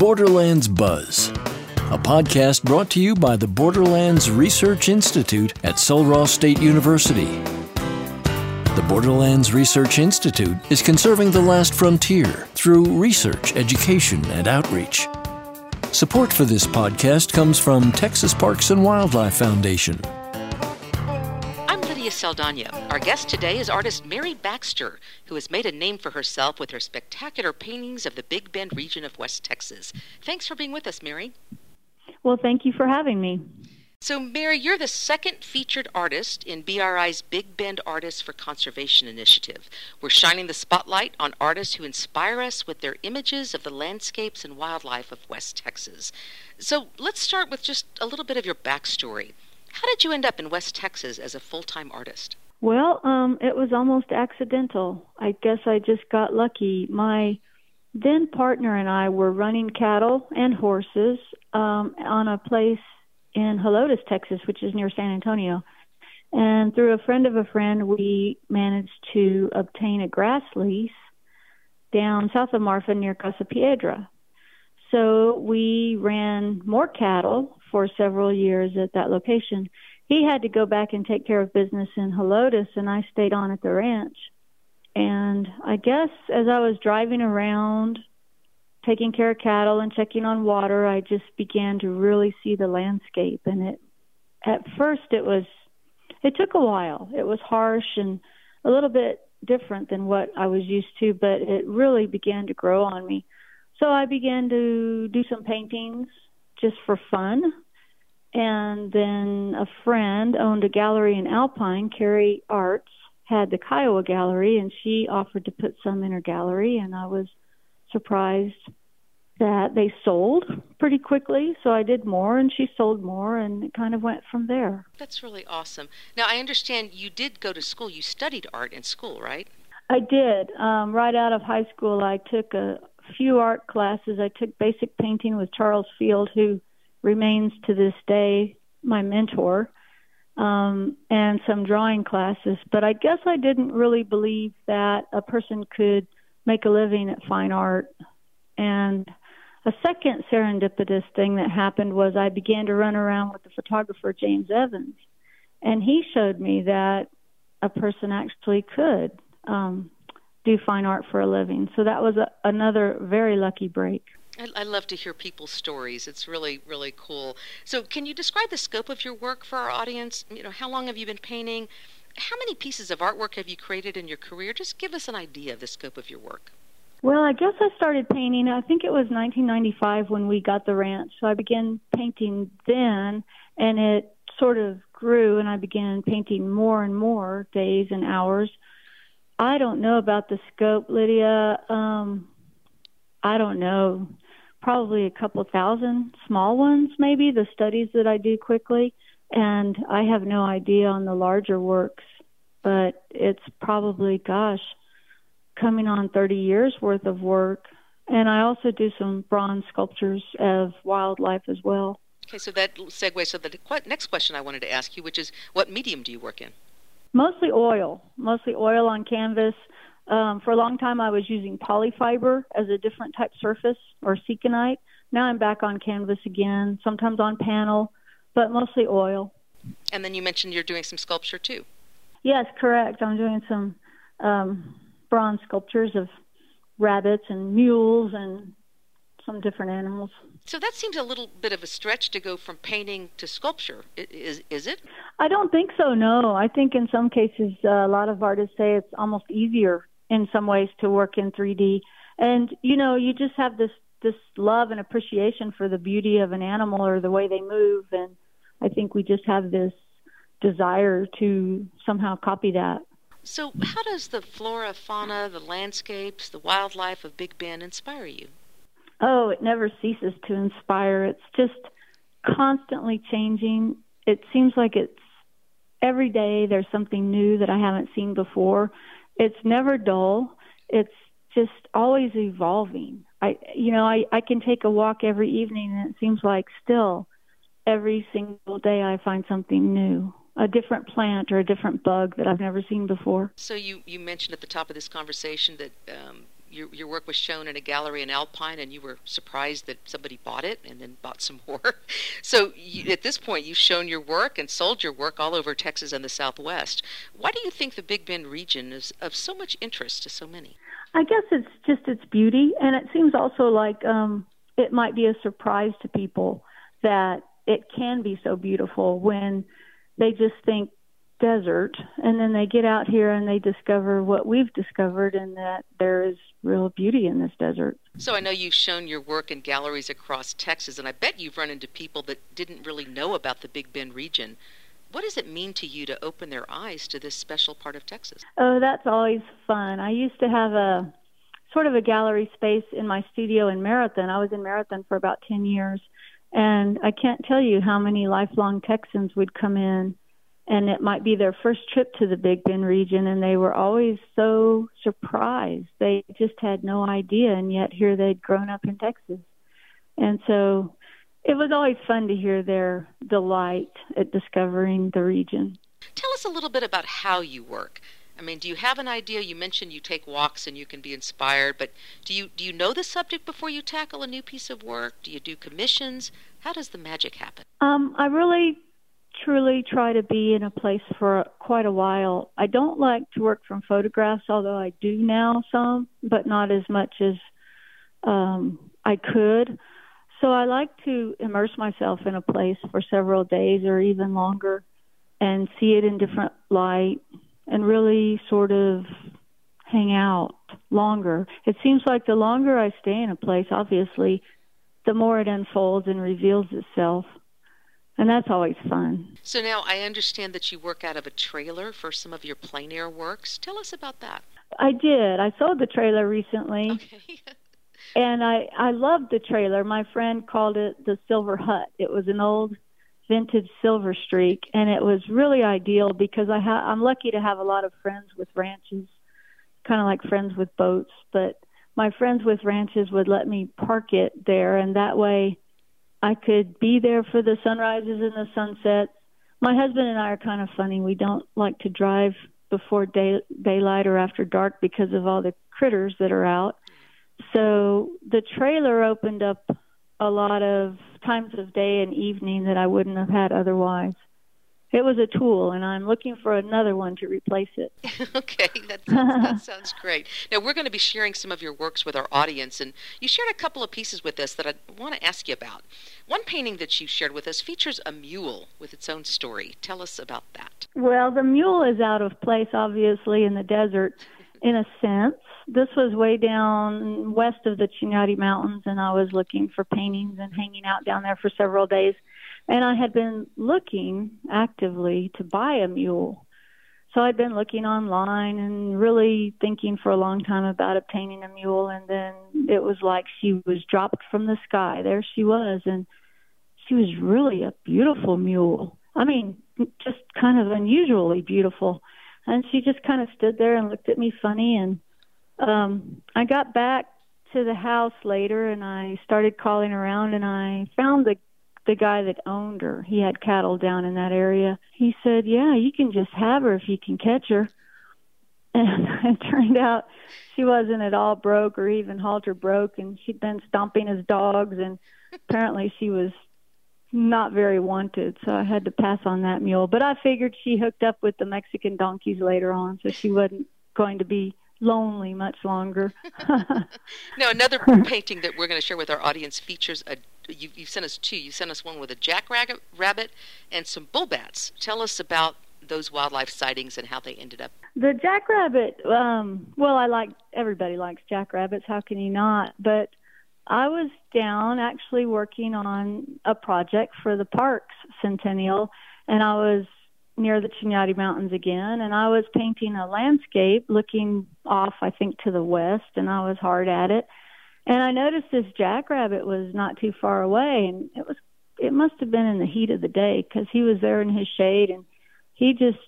Borderlands Buzz, a podcast brought to you by the Borderlands Research Institute at Sul State University. The Borderlands Research Institute is conserving the last frontier through research, education, and outreach. Support for this podcast comes from Texas Parks and Wildlife Foundation. I'm Saldana. Our guest today is artist Mary Baxter, who has made a name for herself with her spectacular paintings of the Big Bend region of West Texas. Thanks for being with us, Mary. Well, thank you for having me. So, Mary, you're the second featured artist in BRI's Big Bend Artists for Conservation initiative. We're shining the spotlight on artists who inspire us with their images of the landscapes and wildlife of West Texas. So, let's start with just a little bit of your backstory. How did you end up in West Texas as a full time artist? Well, um, it was almost accidental. I guess I just got lucky. My then partner and I were running cattle and horses um, on a place in Helotes, Texas, which is near San Antonio. And through a friend of a friend, we managed to obtain a grass lease down south of Marfa near Casa Piedra. So we ran more cattle for several years at that location. He had to go back and take care of business in Helotes, and I stayed on at the ranch. And I guess as I was driving around taking care of cattle and checking on water, I just began to really see the landscape. And it, at first, it was, it took a while. It was harsh and a little bit different than what I was used to, but it really began to grow on me. So I began to do some paintings just for fun. And then a friend owned a gallery in Alpine, Carrie Arts, had the Kiowa Gallery, and she offered to put some in her gallery, and I was surprised that they sold pretty quickly. So I did more and she sold more and it kind of went from there. That's really awesome. Now, I understand you did go to school. You studied art in school, right? I did. Um, right out of high school, I took a few art classes. I took basic painting with Charles Field, who remains to this day my mentor, um, and some drawing classes. But I guess I didn't really believe that a person could make a living at fine art. And a second serendipitous thing that happened was I began to run around with the photographer James Evans, and he showed me that a person actually could um, do fine art for a living. So that was a, another very lucky break. I, I love to hear people's stories. It's really, really cool. So, can you describe the scope of your work for our audience? You know, how long have you been painting? How many pieces of artwork have you created in your career? Just give us an idea of the scope of your work. Well, I guess I started painting. I think it was 1995 when we got the ranch. So I began painting then, and it sort of grew, and I began painting more and more days and hours. I don't know about the scope, Lydia. Um, I don't know. Probably a couple thousand small ones, maybe the studies that I do quickly, and I have no idea on the larger works. But it's probably, gosh, coming on 30 years worth of work. And I also do some bronze sculptures of wildlife as well. Okay, so that segues to the next question I wanted to ask you, which is what medium do you work in? Mostly oil, mostly oil on canvas. Um, for a long time, I was using polyfiber as a different type surface or ceconite. Now I'm back on canvas again, sometimes on panel, but mostly oil. And then you mentioned you're doing some sculpture too. Yes, correct. I'm doing some um, bronze sculptures of rabbits and mules and some different animals. So that seems a little bit of a stretch to go from painting to sculpture. Is is it? I don't think so. No, I think in some cases uh, a lot of artists say it's almost easier in some ways to work in 3D. And you know, you just have this this love and appreciation for the beauty of an animal or the way they move and I think we just have this desire to somehow copy that. So, how does the flora, fauna, the landscapes, the wildlife of Big Bend inspire you? Oh, it never ceases to inspire. It's just constantly changing. It seems like it's every day there's something new that I haven't seen before. It's never dull. It's just always evolving. I you know, I I can take a walk every evening and it seems like still every single day I find something new a different plant or a different bug that I've never seen before. So you you mentioned at the top of this conversation that um, your, your work was shown in a gallery in Alpine, and you were surprised that somebody bought it and then bought some more. so you, at this point, you've shown your work and sold your work all over Texas and the Southwest. Why do you think the Big Bend region is of so much interest to so many? I guess it's just its beauty, and it seems also like um, it might be a surprise to people that it can be so beautiful when they just think desert and then they get out here and they discover what we've discovered and that there is real beauty in this desert. So I know you've shown your work in galleries across Texas and I bet you've run into people that didn't really know about the Big Bend region. What does it mean to you to open their eyes to this special part of Texas? Oh, that's always fun. I used to have a sort of a gallery space in my studio in Marathon. I was in Marathon for about 10 years and I can't tell you how many lifelong Texans would come in and it might be their first trip to the Big Bend region, and they were always so surprised. They just had no idea, and yet here they'd grown up in Texas. And so it was always fun to hear their delight at discovering the region. Tell us a little bit about how you work. I mean, do you have an idea? You mentioned you take walks and you can be inspired, but do you do you know the subject before you tackle a new piece of work? Do you do commissions? How does the magic happen? Um, I really truly try to be in a place for quite a while. I don't like to work from photographs, although I do now some, but not as much as um, I could. So I like to immerse myself in a place for several days or even longer and see it in different light and really sort of hang out longer. It seems like the longer I stay in a place, obviously, the more it unfolds and reveals itself and that's always fun. So now I understand that you work out of a trailer for some of your plein air works. Tell us about that. I did. I sold the trailer recently. Okay. and I I loved the trailer. My friend called it the Silver Hut. It was an old vintage silver streak and it was really ideal because I ha- I'm lucky to have a lot of friends with ranches, kind of like friends with boats, but my friends with ranches would let me park it there and that way I could be there for the sunrises and the sunsets. My husband and I are kind of funny. We don't like to drive before day, daylight or after dark because of all the critters that are out. So the trailer opened up a lot of times of day and evening that I wouldn't have had otherwise it was a tool, and I'm looking for another one to replace it. okay, that sounds, that sounds great. Now, we're going to be sharing some of your works with our audience, and you shared a couple of pieces with us that I want to ask you about. One painting that you shared with us features a mule with its own story. Tell us about that. Well, the mule is out of place, obviously, in the desert, in a sense. This was way down west of the Chinati Mountains, and I was looking for paintings and hanging out down there for several days and I had been looking actively to buy a mule. So I'd been looking online and really thinking for a long time about obtaining a mule. And then it was like she was dropped from the sky. There she was. And she was really a beautiful mule. I mean, just kind of unusually beautiful. And she just kind of stood there and looked at me funny. And um, I got back to the house later and I started calling around and I found the the guy that owned her, he had cattle down in that area. He said, "Yeah, you can just have her if you can catch her." And it turned out she wasn't at all broke or even halter broke, and she'd been stomping his dogs, and apparently she was not very wanted. So I had to pass on that mule. But I figured she hooked up with the Mexican donkeys later on, so she wasn't going to be lonely much longer. now, another painting that we're going to share with our audience features a you, you sent us two. You sent us one with a jackrabbit and some bull bats. Tell us about those wildlife sightings and how they ended up. The jackrabbit. Um, well, I like everybody likes jackrabbits. How can you not? But I was down actually working on a project for the parks centennial, and I was near the Chinati Mountains again, and I was painting a landscape looking off, I think, to the west, and I was hard at it. And I noticed this jackrabbit was not too far away, and it was it must have been in the heat of the day because he was there in his shade, and he just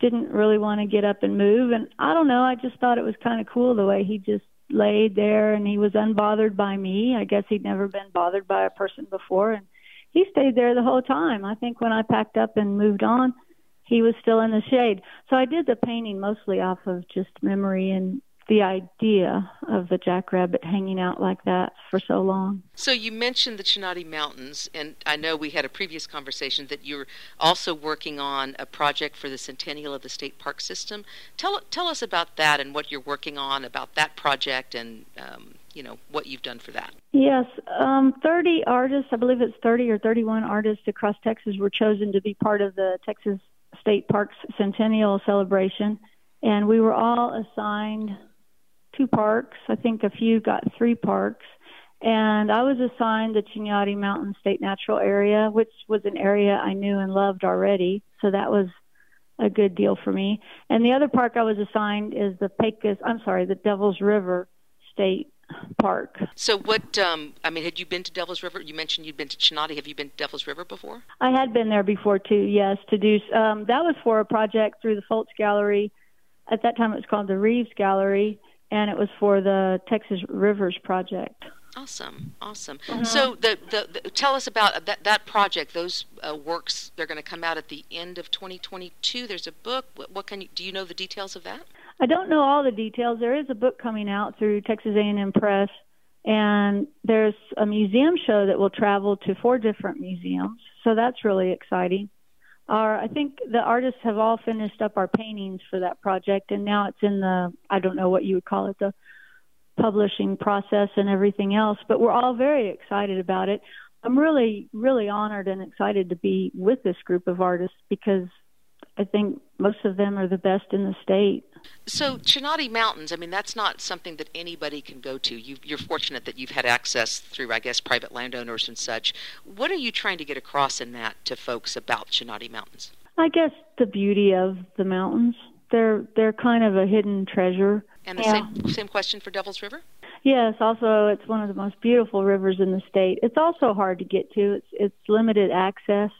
didn't really want to get up and move. And I don't know, I just thought it was kind of cool the way he just laid there and he was unbothered by me. I guess he'd never been bothered by a person before, and he stayed there the whole time. I think when I packed up and moved on, he was still in the shade. So I did the painting mostly off of just memory and the idea of the jackrabbit hanging out like that for so long. So you mentioned the Chinati Mountains, and I know we had a previous conversation that you're also working on a project for the centennial of the state park system. Tell tell us about that and what you're working on about that project, and um, you know what you've done for that. Yes, um, 30 artists, I believe it's 30 or 31 artists across Texas, were chosen to be part of the Texas State Parks Centennial Celebration, and we were all assigned two parks. I think a few got three parks. And I was assigned the Chinati Mountain State Natural Area, which was an area I knew and loved already. So that was a good deal for me. And the other park I was assigned is the Pecos, I'm sorry, the Devil's River State Park. So what, um, I mean, had you been to Devil's River? You mentioned you'd been to Chinati. Have you been to Devil's River before? I had been there before too, yes, to do, um, that was for a project through the Fults Gallery. At that time it was called the Reeves Gallery and it was for the Texas Rivers Project. Awesome, awesome. Uh-huh. So, the, the, the, tell us about that that project. Those uh, works they're going to come out at the end of 2022. There's a book. What, what, can you do? You know the details of that? I don't know all the details. There is a book coming out through Texas A&M Press, and there's a museum show that will travel to four different museums. So that's really exciting our I think the artists have all finished up our paintings for that project and now it's in the I don't know what you would call it the publishing process and everything else but we're all very excited about it. I'm really really honored and excited to be with this group of artists because I think most of them are the best in the state. So Chinati Mountains, I mean, that's not something that anybody can go to. You, are fortunate that you've had access through, I guess, private landowners and such. What are you trying to get across in that to folks about Chinati Mountains? I guess the beauty of the mountains. They're they're kind of a hidden treasure. And the yeah. same same question for Devil's River. Yes, also it's one of the most beautiful rivers in the state. It's also hard to get to. It's it's limited access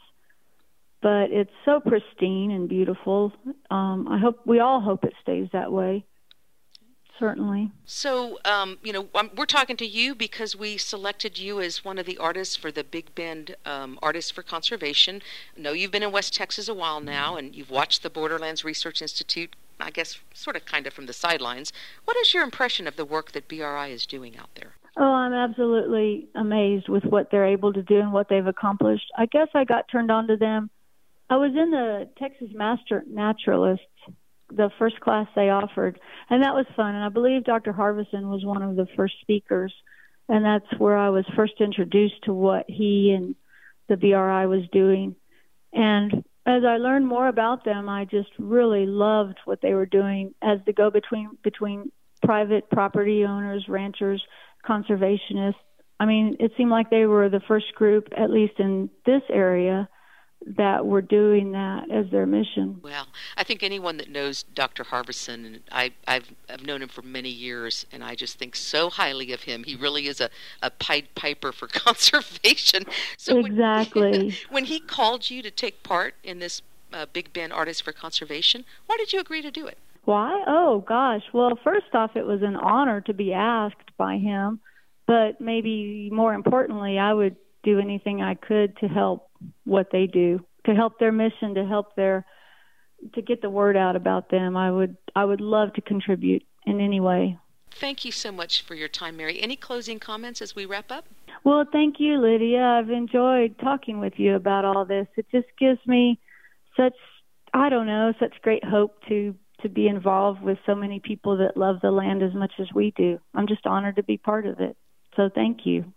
but it's so pristine and beautiful. Um, I hope we all hope it stays that way. Certainly. So, um, you know, we're talking to you because we selected you as one of the artists for the Big Bend um, Artists for Conservation. I know you've been in West Texas a while now, and you've watched the Borderlands Research Institute, I guess, sort of kind of from the sidelines. What is your impression of the work that BRI is doing out there? Oh, I'm absolutely amazed with what they're able to do and what they've accomplished. I guess I got turned on to them I was in the Texas Master Naturalists, the first class they offered, and that was fun. And I believe Dr. Harveson was one of the first speakers, and that's where I was first introduced to what he and the BRI was doing. And as I learned more about them, I just really loved what they were doing as the go between between private property owners, ranchers, conservationists. I mean, it seemed like they were the first group, at least in this area, that were doing that as their mission. Well, I think anyone that knows Dr. Harveson, and I, have I've known him for many years, and I just think so highly of him. He really is a, a Pied Piper for conservation. So exactly. When, when he called you to take part in this uh, Big Bend Artists for Conservation, why did you agree to do it? Why? Oh, gosh. Well, first off, it was an honor to be asked by him, but maybe more importantly, I would do anything I could to help what they do, to help their mission, to help their to get the word out about them. I would I would love to contribute in any way. Thank you so much for your time, Mary. Any closing comments as we wrap up? Well, thank you, Lydia. I've enjoyed talking with you about all this. It just gives me such I don't know, such great hope to to be involved with so many people that love the land as much as we do. I'm just honored to be part of it. So thank you.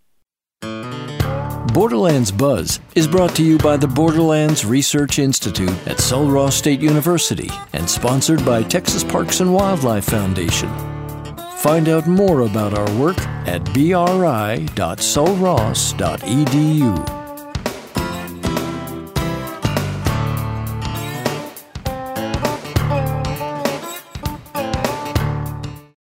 Borderlands Buzz is brought to you by the Borderlands Research Institute at Sul Ross State University and sponsored by Texas Parks and Wildlife Foundation. Find out more about our work at bri.sulross.edu.